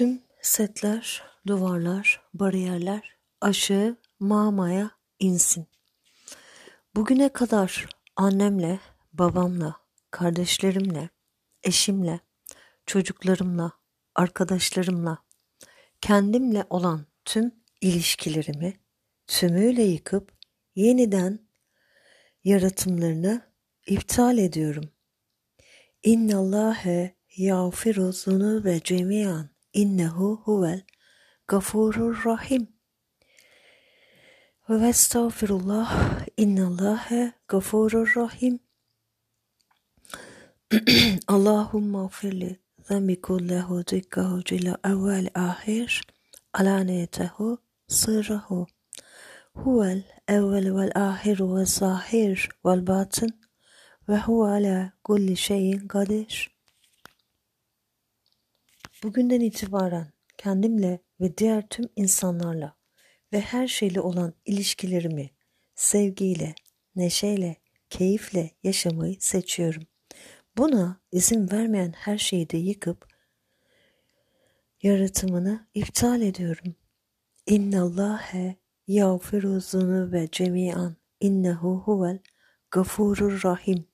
Tüm setler, duvarlar, bariyerler aşağı mağmaya insin. Bugüne kadar annemle, babamla, kardeşlerimle, eşimle, çocuklarımla, arkadaşlarımla, kendimle olan tüm ilişkilerimi tümüyle yıkıp yeniden yaratımlarını iptal ediyorum. İnna Allahe yağfiru zunube cemiyan إنه هو الغفور الرحيم. واستغفر الله إن الله غفور رحيم. اللهم اغفر لي ذنبي كله دقه جل أول آخر. علانيته سره هو الأول والآخر والظاهر والباطن وهو على كل شيء قدير. Bugünden itibaren kendimle ve diğer tüm insanlarla ve her şeyle olan ilişkilerimi sevgiyle, neşeyle, keyifle yaşamayı seçiyorum. Buna izin vermeyen her şeyi de yıkıp yaratımını iptal ediyorum. İnnallâhe yağfiru zunube cemiyan innehu huvel gafurur rahim.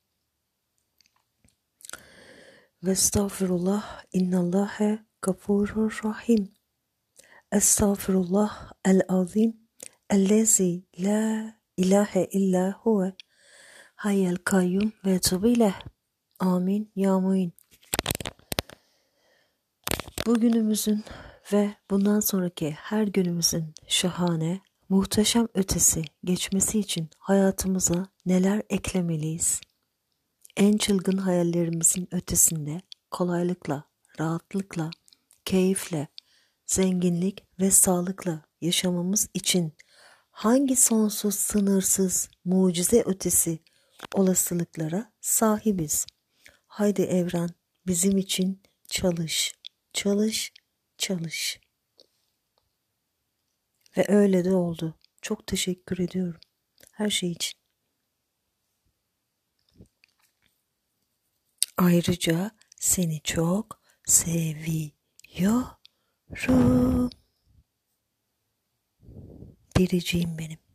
Ve estağfirullah innallâhe gafurur rahim. Estağfirullah el-azim ellezi la ilahe illa huve hayyel kayyum ve tubileh. Amin ya muin. Bugünümüzün ve bundan sonraki her günümüzün şahane, muhteşem ötesi geçmesi için hayatımıza neler eklemeliyiz? En çılgın hayallerimizin ötesinde kolaylıkla, rahatlıkla, keyifle, zenginlik ve sağlıkla yaşamamız için hangi sonsuz, sınırsız, mucize ötesi olasılıklara sahibiz? Haydi evren bizim için çalış, çalış, çalış. Ve öyle de oldu. Çok teşekkür ediyorum her şey için. Ayrıca seni çok seviyorum. Biriciğim benim.